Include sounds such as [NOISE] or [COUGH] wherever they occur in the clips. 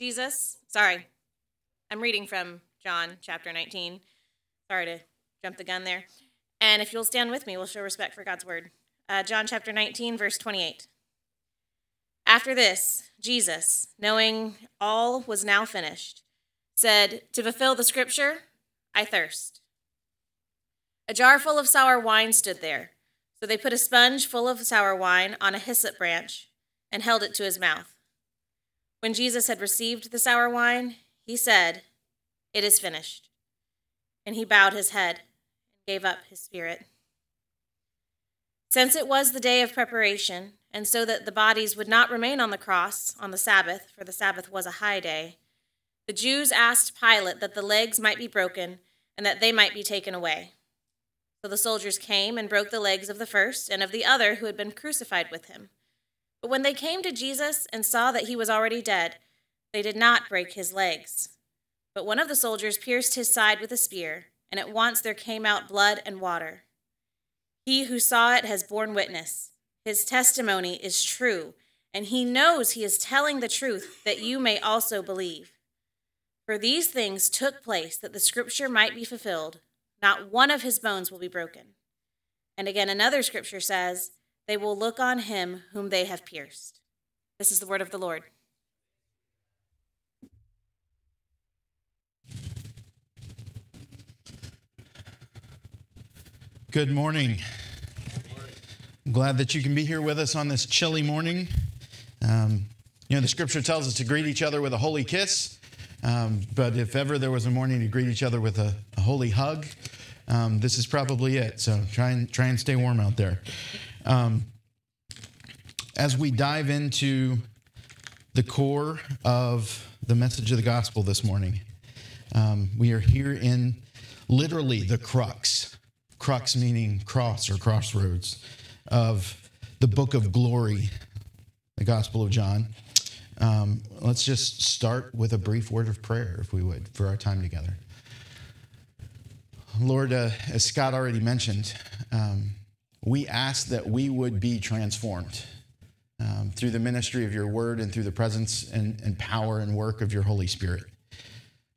Jesus, sorry, I'm reading from John chapter 19. Sorry to jump the gun there. And if you'll stand with me, we'll show respect for God's word. Uh, John chapter 19, verse 28. After this, Jesus, knowing all was now finished, said, To fulfill the scripture, I thirst. A jar full of sour wine stood there. So they put a sponge full of sour wine on a hyssop branch and held it to his mouth. When Jesus had received the sour wine, he said, It is finished. And he bowed his head and gave up his spirit. Since it was the day of preparation, and so that the bodies would not remain on the cross on the Sabbath, for the Sabbath was a high day, the Jews asked Pilate that the legs might be broken and that they might be taken away. So the soldiers came and broke the legs of the first and of the other who had been crucified with him. But when they came to Jesus and saw that he was already dead, they did not break his legs. But one of the soldiers pierced his side with a spear, and at once there came out blood and water. He who saw it has borne witness. His testimony is true, and he knows he is telling the truth that you may also believe. For these things took place that the scripture might be fulfilled not one of his bones will be broken. And again, another scripture says, They will look on him whom they have pierced. This is the word of the Lord. Good morning. I'm glad that you can be here with us on this chilly morning. Um, you know, the scripture tells us to greet each other with a holy kiss. Um, but if ever there was a morning to greet each other with a, a holy hug, um, this is probably it. So try and try and stay warm out there. Um, as we dive into the core of the message of the gospel this morning, um, we are here in literally the crux, crux meaning cross or crossroads of the book of glory, the Gospel of John. Um, let's just start with a brief word of prayer, if we would, for our time together. Lord, uh, as Scott already mentioned, um, we ask that we would be transformed um, through the ministry of your word and through the presence and, and power and work of your Holy Spirit.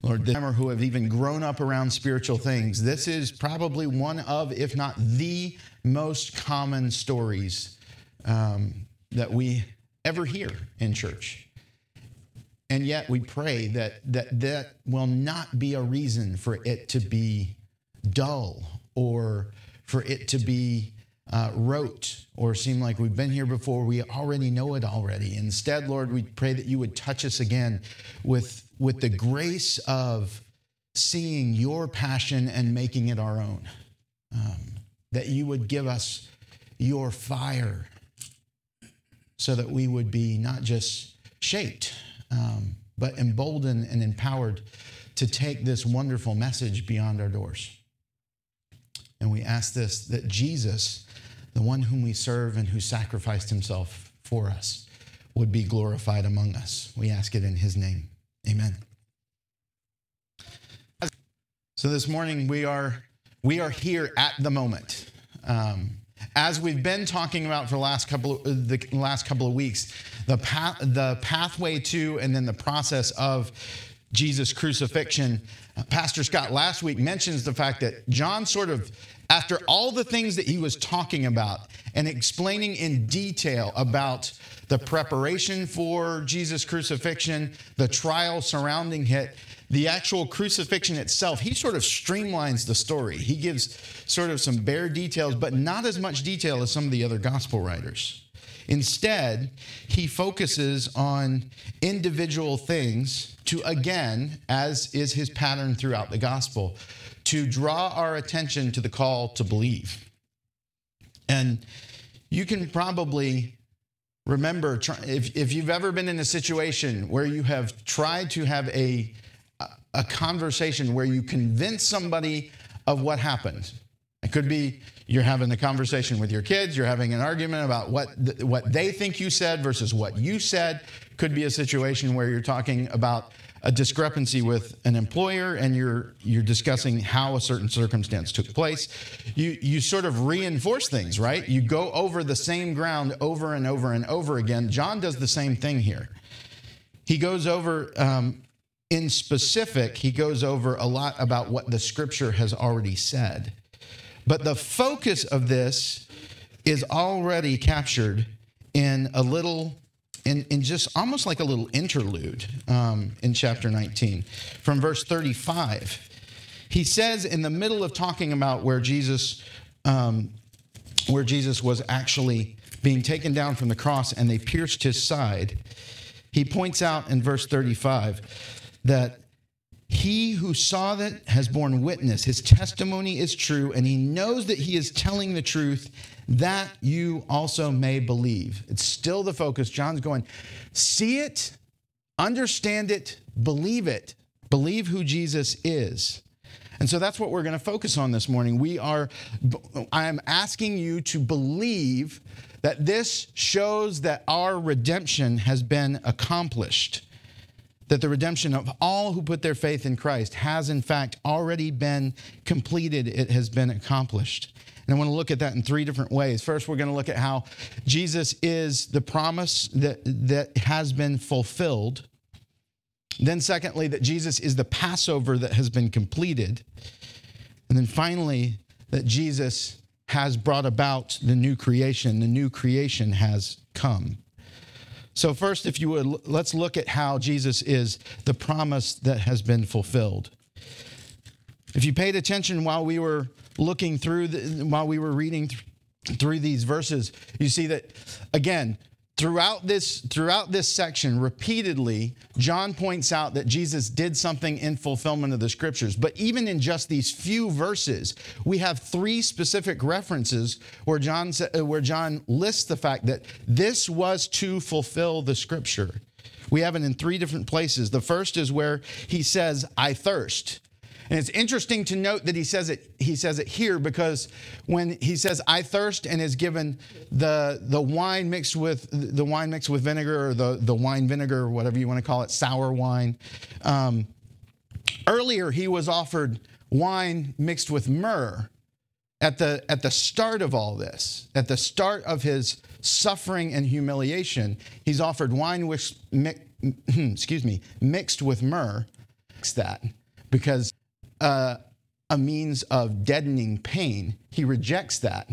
Lord, the who have even grown up around spiritual things, this is probably one of, if not the most common stories um, that we ever hear in church. And yet we pray that, that that will not be a reason for it to be dull or for it to be uh, rote or seem like we've been here before. We already know it already. Instead, Lord, we pray that you would touch us again with, with the grace of seeing your passion and making it our own. Um, that you would give us your fire so that we would be not just shaped, um, but emboldened and empowered to take this wonderful message beyond our doors. And we ask this that Jesus, the one whom we serve and who sacrificed himself for us, would be glorified among us. We ask it in his name. Amen. So this morning we are we are here at the moment. Um, as we've been talking about for the last couple of, the last couple of weeks, the path, the pathway to and then the process of Jesus' crucifixion. Pastor Scott last week mentions the fact that John sort of after all the things that he was talking about and explaining in detail about the preparation for Jesus' crucifixion, the trial surrounding it, the actual crucifixion itself, he sort of streamlines the story. He gives sort of some bare details, but not as much detail as some of the other gospel writers. Instead, he focuses on individual things to, again, as is his pattern throughout the gospel, to draw our attention to the call to believe. And you can probably remember if, if you've ever been in a situation where you have tried to have a, a conversation where you convince somebody of what happened. It could be you're having a conversation with your kids, you're having an argument about what, what they think you said versus what you said. Could be a situation where you're talking about a discrepancy with an employer and you're you're discussing how a certain circumstance took place. You you sort of reinforce things right? You go over the same ground over and over and over again. John does the same thing here. He goes over um, in specific, he goes over a lot about what the scripture has already said. But the focus of this is already captured in a little, in, in just almost like a little interlude um, in chapter 19. From verse 35, he says in the middle of talking about where Jesus, um, where Jesus was actually being taken down from the cross and they pierced his side, he points out in verse 35 that he who saw that has borne witness. His testimony is true, and he knows that he is telling the truth that you also may believe. It's still the focus. John's going, see it, understand it, believe it, believe who Jesus is. And so that's what we're going to focus on this morning. We are, I am asking you to believe that this shows that our redemption has been accomplished that the redemption of all who put their faith in Christ has, in fact, already been completed. It has been accomplished. And I want to look at that in three different ways. First, we're going to look at how Jesus is the promise that, that has been fulfilled. Then, secondly, that Jesus is the Passover that has been completed. And then finally, that Jesus has brought about the new creation. The new creation has come. So, first, if you would, let's look at how Jesus is the promise that has been fulfilled. If you paid attention while we were looking through, the, while we were reading th- through these verses, you see that, again, throughout this throughout this section repeatedly john points out that jesus did something in fulfillment of the scriptures. But even in just these few verses we have three specific references where john uh, where john lists the fact that this was to fulfill the scripture. We have it in three different places. The first is where he says i thirst and it's interesting to note that he says it he says it here because when he says I thirst and is given the the wine mixed with the wine mixed with vinegar or the the wine vinegar or whatever you want to call it sour wine. Um, earlier he was offered wine mixed with myrrh at the at the start of all this at the start of his suffering and humiliation he's offered wine which [CLEARS THROAT] excuse me mixed with myrrh that because uh, a means of deadening pain. He rejects that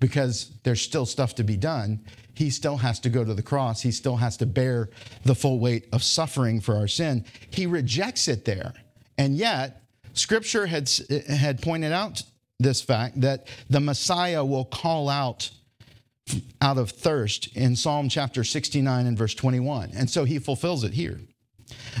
because there's still stuff to be done. He still has to go to the cross. He still has to bear the full weight of suffering for our sin. He rejects it there. And yet, Scripture had, had pointed out this fact that the Messiah will call out out of thirst in Psalm chapter 69 and verse 21. And so he fulfills it here.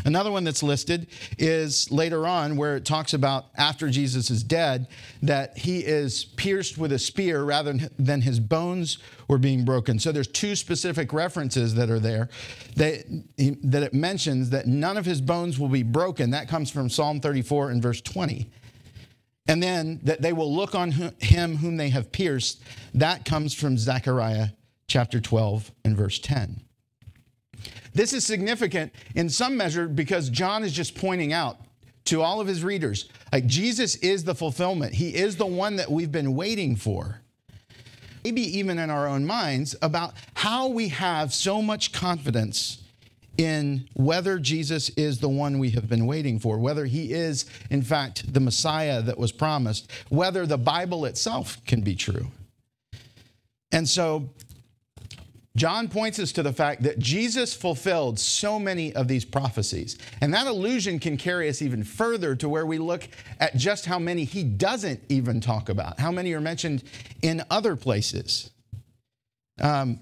Another one that's listed is later on, where it talks about after Jesus is dead, that he is pierced with a spear rather than his bones were being broken. So there's two specific references that are there that, that it mentions that none of his bones will be broken. That comes from Psalm 34 and verse 20. And then that they will look on him whom they have pierced. That comes from Zechariah chapter 12 and verse 10. This is significant in some measure because John is just pointing out to all of his readers like Jesus is the fulfillment, he is the one that we've been waiting for. Maybe even in our own minds about how we have so much confidence in whether Jesus is the one we have been waiting for, whether he is, in fact, the Messiah that was promised, whether the Bible itself can be true. And so John points us to the fact that Jesus fulfilled so many of these prophecies. And that illusion can carry us even further to where we look at just how many he doesn't even talk about, how many are mentioned in other places. Um,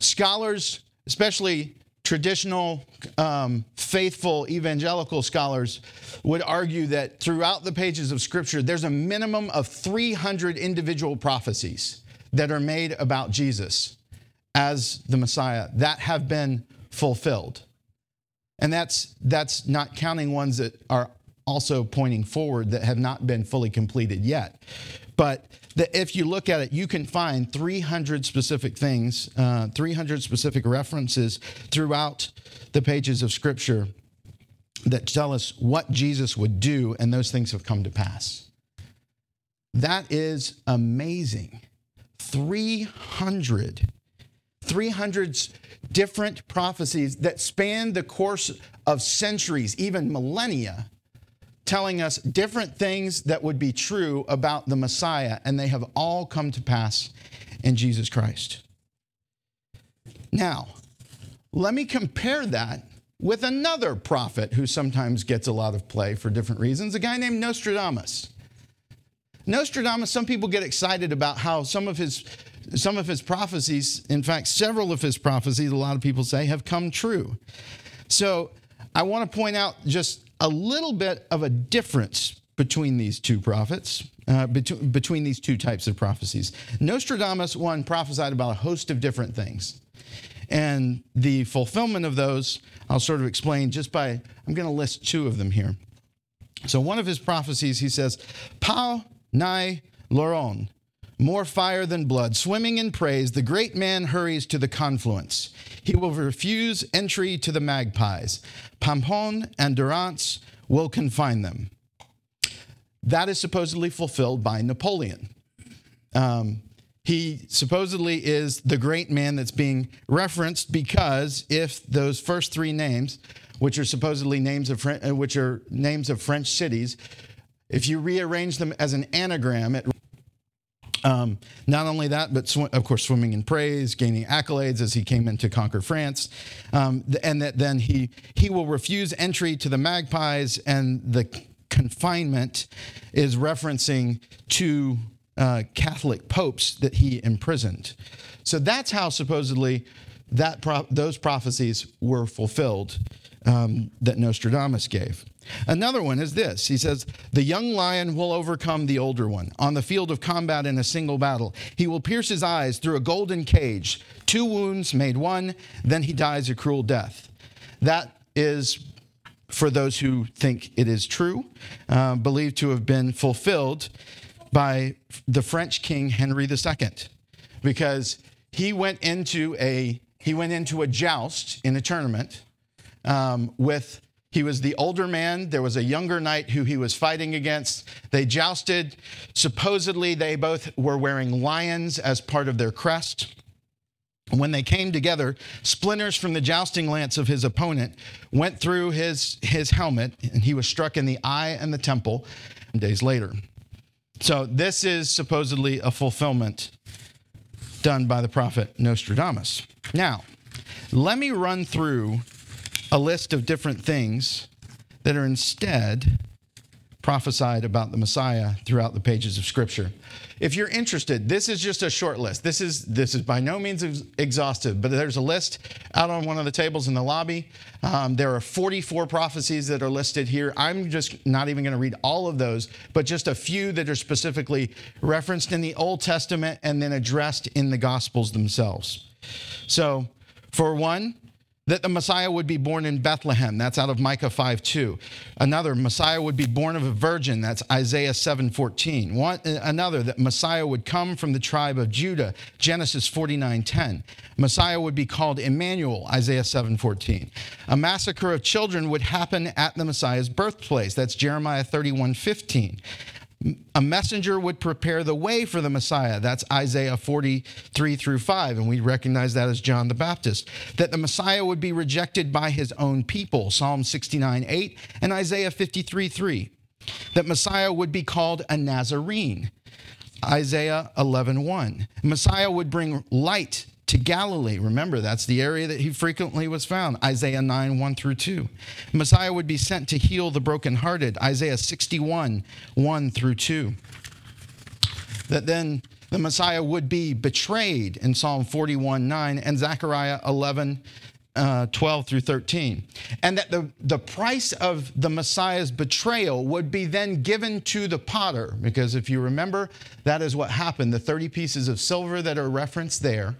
scholars, especially traditional, um, faithful evangelical scholars, would argue that throughout the pages of Scripture, there's a minimum of 300 individual prophecies that are made about Jesus as the Messiah that have been fulfilled. And that's, that's not counting ones that are also pointing forward that have not been fully completed yet. But the, if you look at it, you can find 300 specific things, uh, 300 specific references throughout the pages of Scripture that tell us what Jesus would do, and those things have come to pass. That is amazing. 300 300 different prophecies that span the course of centuries, even millennia, telling us different things that would be true about the Messiah, and they have all come to pass in Jesus Christ. Now, let me compare that with another prophet who sometimes gets a lot of play for different reasons, a guy named Nostradamus. Nostradamus, some people get excited about how some of his some of his prophecies, in fact, several of his prophecies, a lot of people say, have come true. So I want to point out just a little bit of a difference between these two prophets, uh, between, between these two types of prophecies. Nostradamus, one, prophesied about a host of different things. And the fulfillment of those, I'll sort of explain just by, I'm going to list two of them here. So, one of his prophecies, he says, Pau nai loron, more fire than blood, swimming in praise, the great man hurries to the confluence. He will refuse entry to the magpies. Pampon and Durance will confine them. That is supposedly fulfilled by Napoleon. Um, he supposedly is the great man that's being referenced because if those first three names, which are supposedly names of uh, which are names of French cities, if you rearrange them as an anagram, it um, not only that, but sw- of course, swimming in praise, gaining accolades as he came in to conquer France, um, and that then he he will refuse entry to the Magpies, and the confinement is referencing to uh, Catholic popes that he imprisoned. So that's how supposedly that pro- those prophecies were fulfilled um, that Nostradamus gave. Another one is this. He says, The young lion will overcome the older one on the field of combat in a single battle. He will pierce his eyes through a golden cage. Two wounds made one, then he dies a cruel death. That is, for those who think it is true, uh, believed to have been fulfilled by the French king Henry II, because he went into a he went into a joust in a tournament um, with he was the older man. There was a younger knight who he was fighting against. They jousted. Supposedly, they both were wearing lions as part of their crest. When they came together, splinters from the jousting lance of his opponent went through his, his helmet, and he was struck in the eye and the temple days later. So, this is supposedly a fulfillment done by the prophet Nostradamus. Now, let me run through a list of different things that are instead prophesied about the Messiah throughout the pages of Scripture. If you're interested, this is just a short list. This is this is by no means ex- exhaustive, but there's a list out on one of the tables in the lobby. Um, there are 44 prophecies that are listed here. I'm just not even going to read all of those, but just a few that are specifically referenced in the Old Testament and then addressed in the Gospels themselves. So, for one, that the Messiah would be born in Bethlehem. That's out of Micah 5 2. Another, Messiah would be born of a virgin. That's Isaiah 7 14. One, uh, another, that Messiah would come from the tribe of Judah. Genesis 49 10. Messiah would be called Emmanuel. Isaiah 7 14. A massacre of children would happen at the Messiah's birthplace. That's Jeremiah 31 15 a messenger would prepare the way for the Messiah. That's Isaiah 43 through 5, and we recognize that as John the Baptist. That the Messiah would be rejected by his own people, Psalm 69 8 and Isaiah 53 3. That Messiah would be called a Nazarene, Isaiah 11 1. Messiah would bring light to Galilee. Remember, that's the area that he frequently was found. Isaiah 9, 1 through 2. Messiah would be sent to heal the brokenhearted. Isaiah 61, 1 through 2. That then the Messiah would be betrayed in Psalm 41, 9 and Zechariah 11, uh, 12 through 13. And that the, the price of the Messiah's betrayal would be then given to the potter, because if you remember, that is what happened. The 30 pieces of silver that are referenced there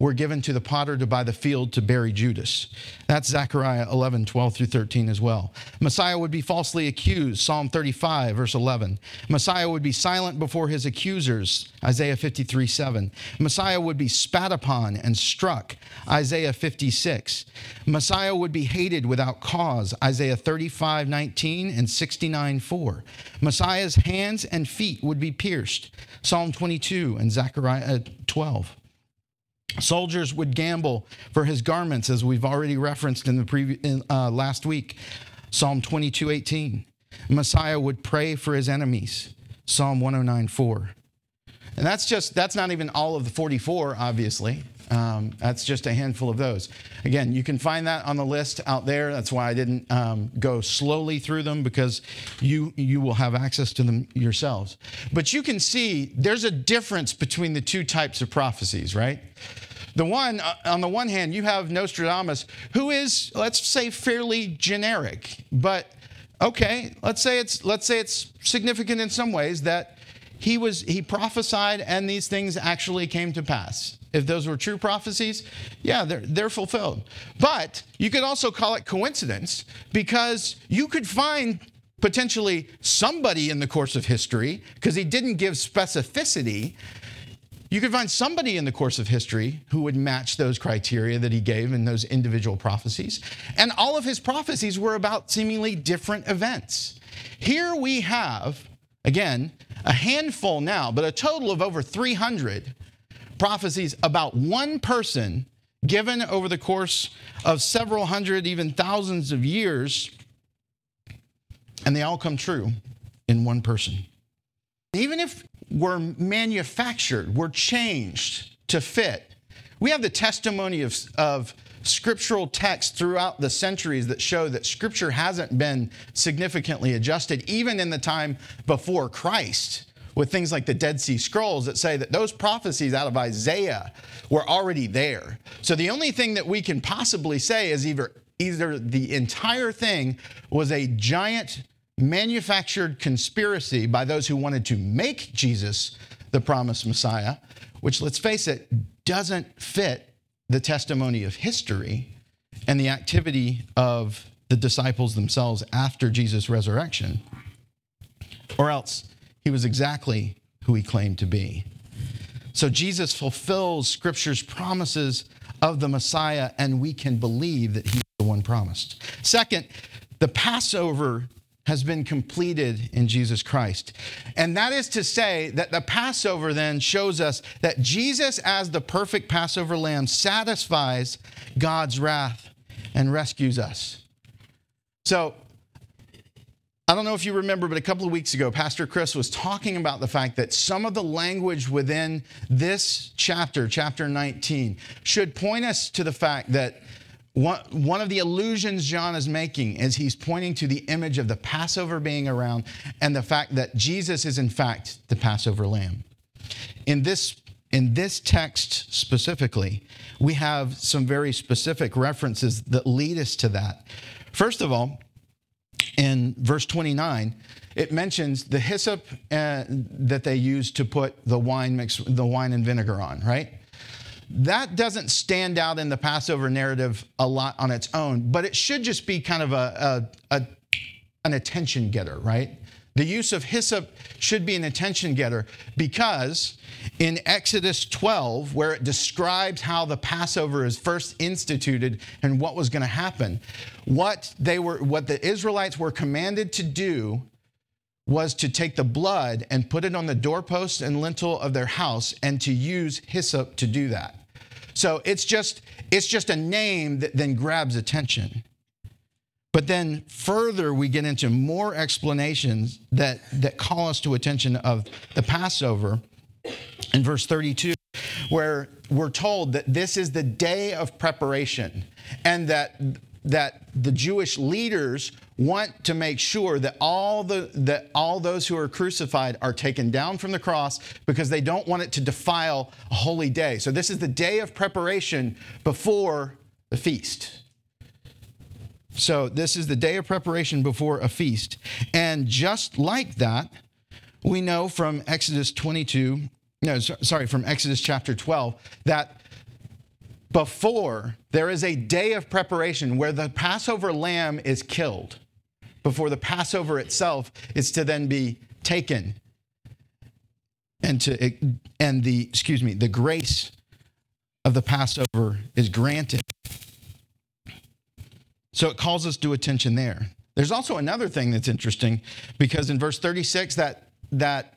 were given to the potter to buy the field to bury Judas. That's Zechariah 11, 12 through 13 as well. Messiah would be falsely accused, Psalm 35, verse 11. Messiah would be silent before his accusers, Isaiah 53, 7. Messiah would be spat upon and struck, Isaiah 56. Messiah would be hated without cause, Isaiah 35, 19 and 69, 4. Messiah's hands and feet would be pierced, Psalm 22 and Zechariah uh, 12. Soldiers would gamble for his garments, as we've already referenced in the previous uh, last week, Psalm 22, 18. Messiah would pray for his enemies, Psalm 109, 4. And that's just, that's not even all of the 44, obviously. Um, that's just a handful of those. Again, you can find that on the list out there. That's why I didn't um, go slowly through them because you you will have access to them yourselves. But you can see there's a difference between the two types of prophecies, right? The one uh, on the one hand, you have Nostradamus, who is let's say fairly generic, but okay, let's say it's let's say it's significant in some ways that he was he prophesied and these things actually came to pass if those were true prophecies yeah they're, they're fulfilled. But you could also call it coincidence because you could find potentially somebody in the course of history because he didn't give specificity you could find somebody in the course of history who would match those criteria that he gave in those individual prophecies. And all of his prophecies were about seemingly different events. Here we have Again, a handful now, but a total of over 300 prophecies about one person given over the course of several hundred, even thousands of years, and they all come true in one person. Even if we're manufactured, we're changed to fit, we have the testimony of, of scriptural texts throughout the centuries that show that scripture hasn't been significantly adjusted, even in the time before Christ, with things like the Dead Sea Scrolls that say that those prophecies out of Isaiah were already there. So the only thing that we can possibly say is either, either the entire thing was a giant manufactured conspiracy by those who wanted to make Jesus the promised Messiah, which, let's face it, doesn't fit the testimony of history and the activity of the disciples themselves after Jesus' resurrection, or else he was exactly who he claimed to be. So Jesus fulfills Scripture's promises of the Messiah, and we can believe that he's the one promised. Second, the Passover has been completed in Jesus Christ. And that is to say that the Passover then shows us that Jesus, as the perfect Passover lamb, satisfies God's wrath and rescues us. So, I don't know if you remember, but a couple of weeks ago, Pastor Chris was talking about the fact that some of the language within this chapter, chapter 19, should point us to the fact that one, of the illusions John is making is he's pointing to the image of the Passover being around and the fact that Jesus is, in fact, the Passover lamb. In this, in this text specifically, we have some very specific references that lead us to that. First of all, in verse 29, it mentions the hyssop uh, that they used to put the wine mix, the wine and vinegar on, right? That doesn't stand out in the Passover narrative a lot on its own, but it should just be kind of a, a, a an attention getter, right? The use of hyssop should be an attention getter because in Exodus 12, where it describes how the Passover is first instituted and what was going to happen, what they were what the Israelites were commanded to do was to take the blood and put it on the doorpost and lintel of their house and to use hyssop to do that. So it's just it's just a name that then grabs attention. But then further we get into more explanations that that call us to attention of the Passover in verse 32 where we're told that this is the day of preparation and that that the Jewish leaders want to make sure that all the that all those who are crucified are taken down from the cross because they don't want it to defile a holy day. So this is the day of preparation before the feast. So this is the day of preparation before a feast. And just like that, we know from Exodus 22, no, sorry, from Exodus chapter 12, that before there is a day of preparation where the Passover lamb is killed before the Passover itself is to then be taken and to and the excuse me the grace of the Passover is granted. So it calls us to attention there. There's also another thing that's interesting because in verse 36 that that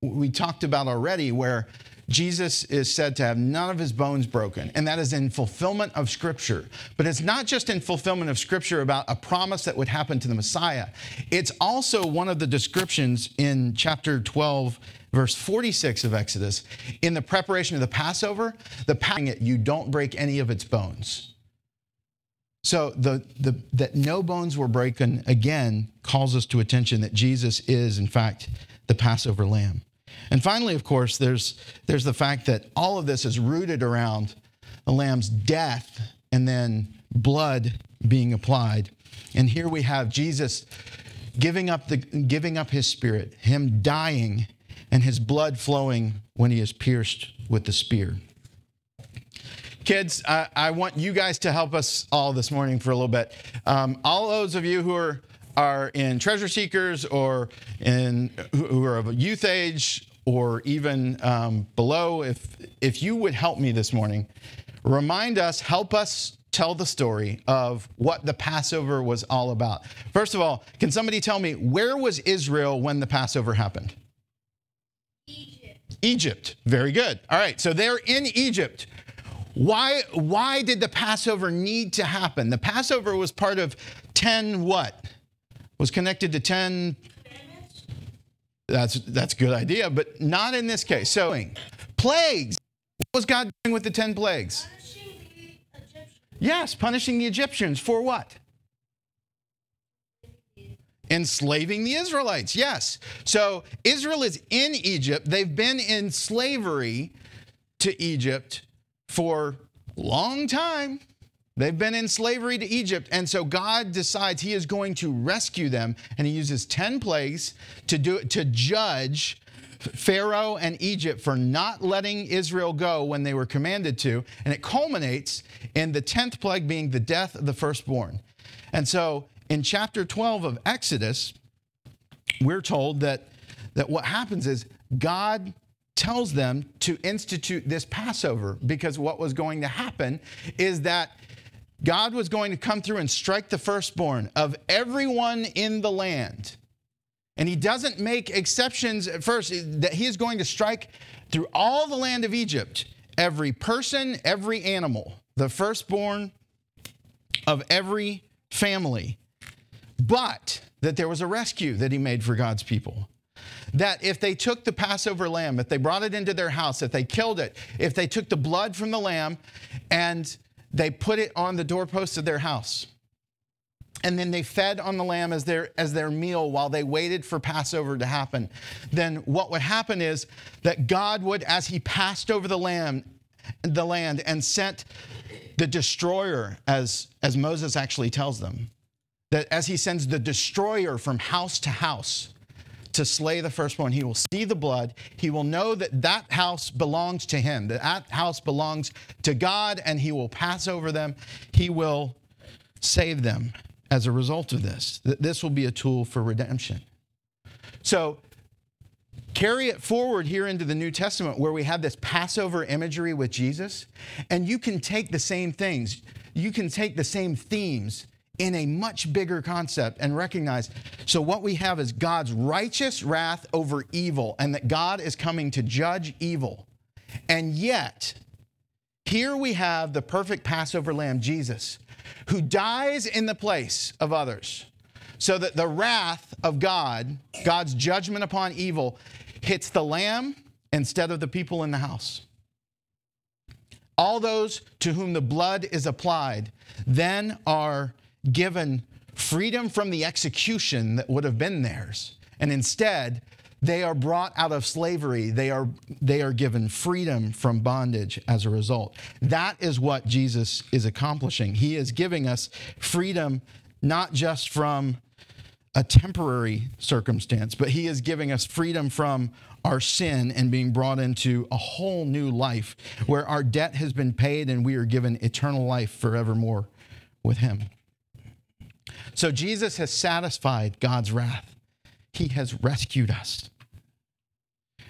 we talked about already where Jesus is said to have none of his bones broken, and that is in fulfillment of Scripture. But it's not just in fulfillment of Scripture about a promise that would happen to the Messiah, it's also one of the descriptions in chapter 12, verse 46 of Exodus. In the preparation of the Passover, the passing it, you don't break any of its bones. So the, the, that no bones were broken again calls us to attention that Jesus is, in fact, the Passover lamb. And finally, of course, there's, there's the fact that all of this is rooted around the lamb's death and then blood being applied. And here we have Jesus giving up, the, giving up his spirit, him dying, and his blood flowing when he is pierced with the spear. Kids, I, I want you guys to help us all this morning for a little bit. Um, all those of you who are are in treasure seekers or in who are of a youth age or even um, below, if if you would help me this morning, remind us, help us tell the story of what the Passover was all about. First of all, can somebody tell me where was Israel when the Passover happened? Egypt. Egypt. Very good. All right, so they're in Egypt. Why, why did the Passover need to happen? The Passover was part of 10 what? was connected to 10 that's that's a good idea but not in this case. So plagues. What was god doing with the 10 plagues? Punishing yes punishing the egyptians for what? Enslaving the israelites yes. So israel is in egypt. They've been in slavery to egypt for a long time They've been in slavery to Egypt. And so God decides he is going to rescue them. And he uses 10 plagues to, do, it to judge Pharaoh and Egypt for not letting Israel go when they were commanded to. And it culminates in the 10th plague being the death of the firstborn. And so in chapter 12 of Exodus, we're told that, that what happens is God tells them to institute this Passover because what was going to happen is that God was going to come through and strike the firstborn of everyone in the land. And he doesn't make exceptions at first, that he is going to strike through all the land of Egypt every person, every animal, the firstborn of every family. But that there was a rescue that he made for God's people. That if they took the Passover lamb, if they brought it into their house, if they killed it, if they took the blood from the lamb and they put it on the doorposts of their house. And then they fed on the lamb as their, as their meal while they waited for Passover to happen. Then what would happen is that God would, as he passed over the lamb, the land and sent the destroyer, as, as Moses actually tells them, that as he sends the destroyer from house to house, to slay the firstborn. He will see the blood. He will know that that house belongs to him, that that house belongs to God, and he will pass over them. He will save them as a result of this. This will be a tool for redemption. So, carry it forward here into the New Testament where we have this Passover imagery with Jesus, and you can take the same things, you can take the same themes in a much bigger concept and recognize so what we have is God's righteous wrath over evil and that God is coming to judge evil. And yet, here we have the perfect Passover lamb, Jesus, who dies in the place of others so that the wrath of God, God's judgment upon evil, hits the lamb instead of the people in the house. All those to whom the blood is applied then are given freedom from the execution that would have been theirs. And instead, they are brought out of slavery. They are, they are given freedom from bondage as a result. That is what Jesus is accomplishing. He is giving us freedom not just from a temporary circumstance, but He is giving us freedom from our sin and being brought into a whole new life where our debt has been paid and we are given eternal life forevermore with Him. So Jesus has satisfied God's wrath, He has rescued us.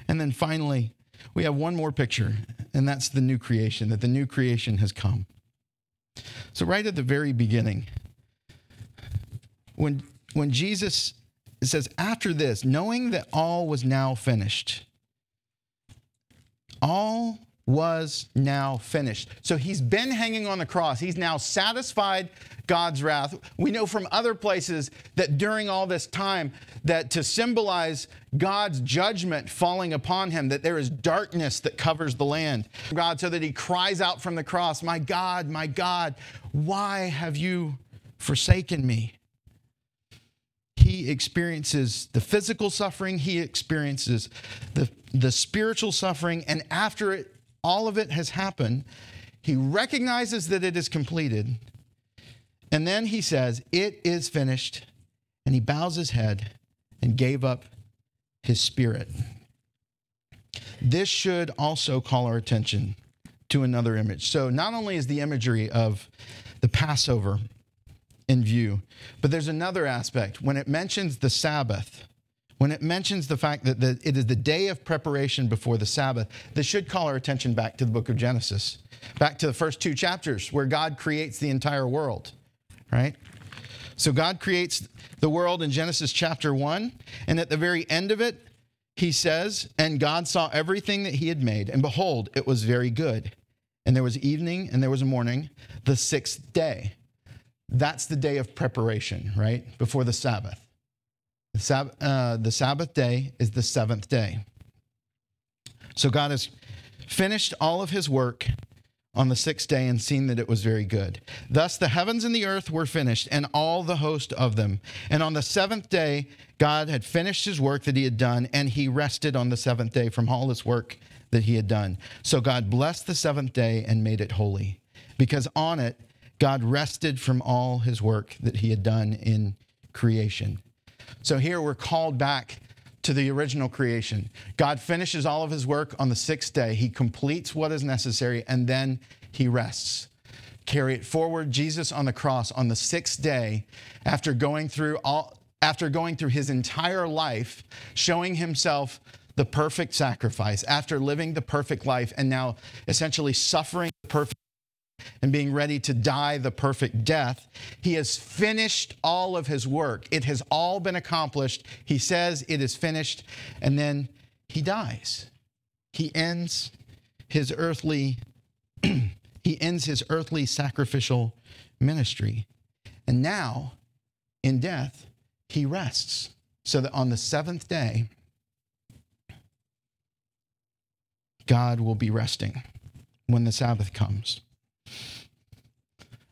And then finally, we have one more picture, and that's the new creation, that the new creation has come. So, right at the very beginning, when, when Jesus says, after this, knowing that all was now finished, All was now finished. So he's been hanging on the cross. He's now satisfied God's wrath. We know from other places that during all this time that to symbolize God's judgment falling upon him that there is darkness that covers the land. God so that he cries out from the cross, "My God, my God, why have you forsaken me?" He experiences the physical suffering, he experiences the, the spiritual suffering, and after it all of it has happened. He recognizes that it is completed. And then he says, It is finished. And he bows his head and gave up his spirit. This should also call our attention to another image. So, not only is the imagery of the Passover in view, but there's another aspect. When it mentions the Sabbath, when it mentions the fact that the, it is the day of preparation before the Sabbath, this should call our attention back to the book of Genesis, back to the first two chapters where God creates the entire world, right? So God creates the world in Genesis chapter 1, and at the very end of it, he says, And God saw everything that he had made, and behold, it was very good. And there was evening and there was a morning, the sixth day. That's the day of preparation, right? Before the Sabbath. The, Sab- uh, the Sabbath day is the seventh day. So God has finished all of his work on the sixth day and seen that it was very good. Thus the heavens and the earth were finished, and all the host of them. And on the seventh day, God had finished his work that he had done, and he rested on the seventh day from all his work that he had done. So God blessed the seventh day and made it holy, because on it, God rested from all his work that he had done in creation. So here we're called back to the original creation. God finishes all of his work on the sixth day. He completes what is necessary and then he rests. Carry it forward. Jesus on the cross on the sixth day, after going through all after going through his entire life, showing himself the perfect sacrifice, after living the perfect life, and now essentially suffering the perfect and being ready to die the perfect death. He has finished all of his work. It has all been accomplished. He says it is finished, and then he dies. He ends his earthly [CLEARS THROAT] he ends his earthly sacrificial ministry. And now in death he rests so that on the 7th day God will be resting when the Sabbath comes.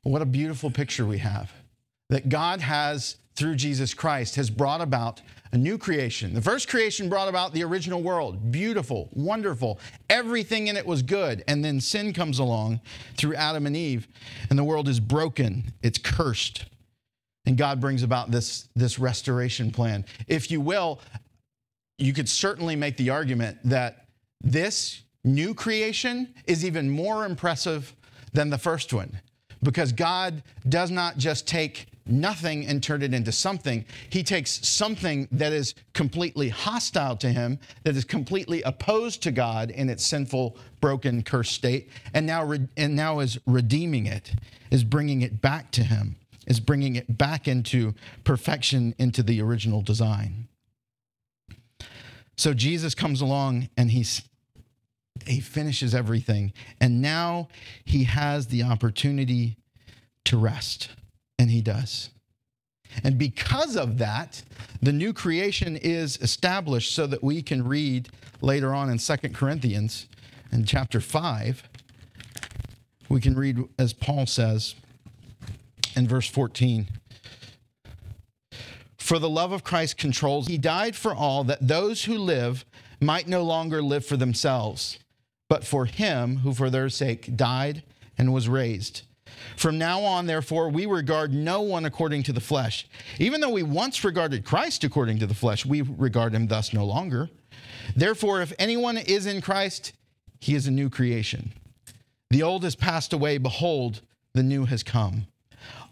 What a beautiful picture we have that God has, through Jesus Christ, has brought about a new creation. The first creation brought about the original world. Beautiful, wonderful. Everything in it was good. And then sin comes along through Adam and Eve, and the world is broken, it's cursed. And God brings about this, this restoration plan. If you will, you could certainly make the argument that this new creation is even more impressive than the first one because God does not just take nothing and turn it into something. He takes something that is completely hostile to him, that is completely opposed to God in its sinful, broken, cursed state, and now and now is redeeming it, is bringing it back to him, is bringing it back into perfection into the original design. So Jesus comes along and he's he finishes everything. And now he has the opportunity to rest. And he does. And because of that, the new creation is established so that we can read later on in Second Corinthians in chapter 5. We can read, as Paul says in verse 14 For the love of Christ controls, he died for all, that those who live might no longer live for themselves but for him who for their sake died and was raised. From now on, therefore, we regard no one according to the flesh. Even though we once regarded Christ according to the flesh, we regard him thus no longer. Therefore, if anyone is in Christ, he is a new creation. The old has passed away. Behold, the new has come.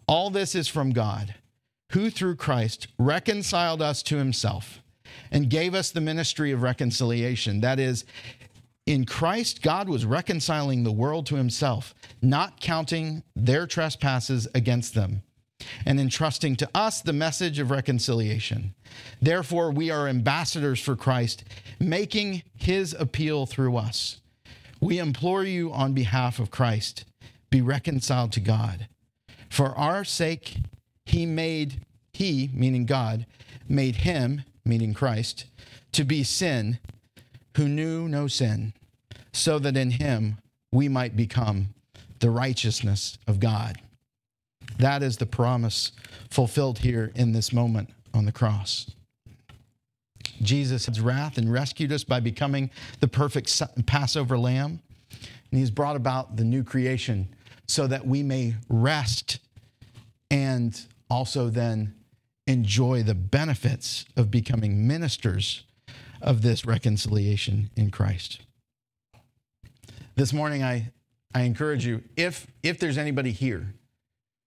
All this is from God, who through Christ reconciled us to himself and gave us the ministry of reconciliation. That is, in Christ, God was reconciling the world to himself, not counting their trespasses against them, and entrusting to us the message of reconciliation. Therefore, we are ambassadors for Christ, making his appeal through us. We implore you on behalf of Christ, be reconciled to God. For our sake, he made, he, meaning God, made him, meaning Christ, to be sin who knew no sin, so that in him we might become the righteousness of God. That is the promise fulfilled here in this moment on the cross. Jesus wrath and rescued us by becoming the perfect Passover lamb. And he's brought about the new creation so that we may rest and also then enjoy the benefits of becoming ministers of this reconciliation in Christ. This morning, I, I encourage you if, if there's anybody here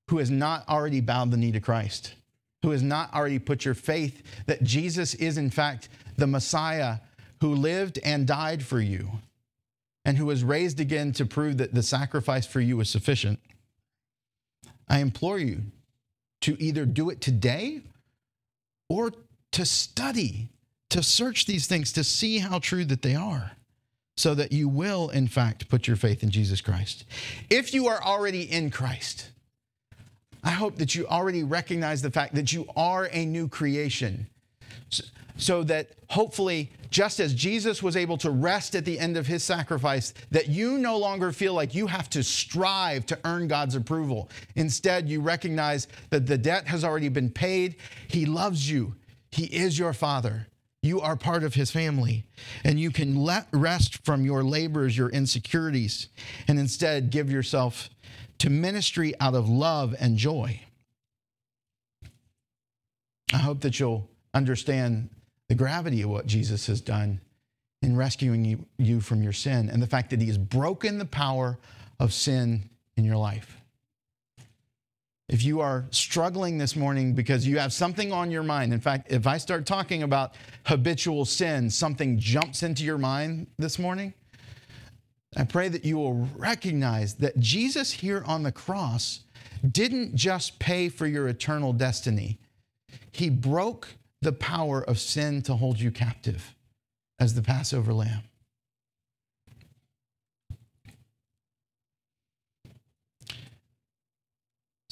who has not already bowed the knee to Christ, who has not already put your faith that Jesus is, in fact, the Messiah who lived and died for you and who was raised again to prove that the sacrifice for you was sufficient, I implore you to either do it today or to study, to search these things, to see how true that they are, so that you will, in fact, put your faith in Jesus Christ. If you are already in Christ, I hope that you already recognize the fact that you are a new creation. So that hopefully, just as Jesus was able to rest at the end of his sacrifice, that you no longer feel like you have to strive to earn God's approval. Instead, you recognize that the debt has already been paid. He loves you, He is your Father. You are part of his family, and you can let rest from your labors, your insecurities, and instead give yourself to ministry out of love and joy. I hope that you'll understand the gravity of what Jesus has done in rescuing you, you, from your sin and the fact that he has broken the power of sin in your life. If you are struggling this morning because you have something on your mind, in fact, if I start talking about habitual sin, something jumps into your mind this morning, I pray that you will recognize that Jesus here on the cross didn't just pay for your eternal destiny, He broke the power of sin to hold you captive as the Passover lamb.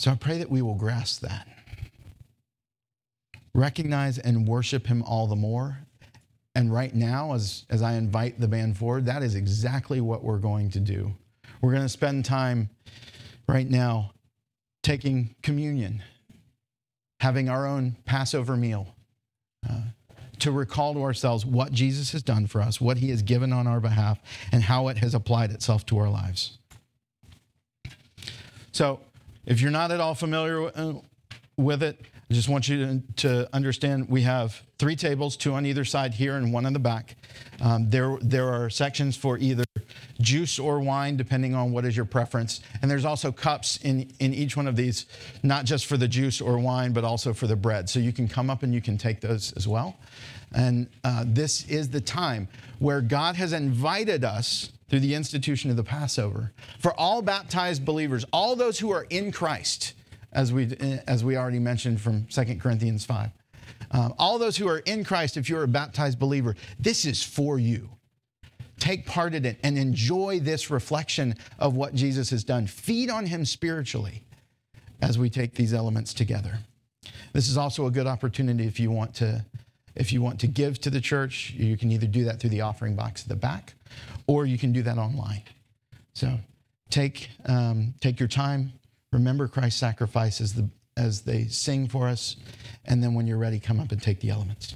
So I pray that we will grasp that. Recognize and worship Him all the more and right now, as, as I invite the band forward, that is exactly what we're going to do. We're going to spend time right now taking communion, having our own Passover meal, uh, to recall to ourselves what Jesus has done for us, what he has given on our behalf, and how it has applied itself to our lives. So, if you're not at all familiar uh, with it, I just want you to, understand we have three tables, two on either side here and one in the back. Um, there, there are sections for either juice or wine, depending on what is your preference. And there's also cups in, in each one of these, not just for the juice or wine, but also for the bread. So you can come up and you can take those as well. And uh, this is the time where God has invited us through the institution of the Passover for all baptized believers, all those who are in Christ as we, as we already mentioned from 2 Corinthians 5. Um, all those who are in Christ, if you're a baptized believer, this is for you. Take part in it and enjoy this reflection of what Jesus has done. Feed on Him spiritually as we take these elements together. This is also a good opportunity if you want to if you want to give to the church, you can either do that through the offering box at the back, or you can do that online. So take um, take your time, remember Christ's sacrifice as, the, as they sing for us. And then when you're ready, come up and take the elements.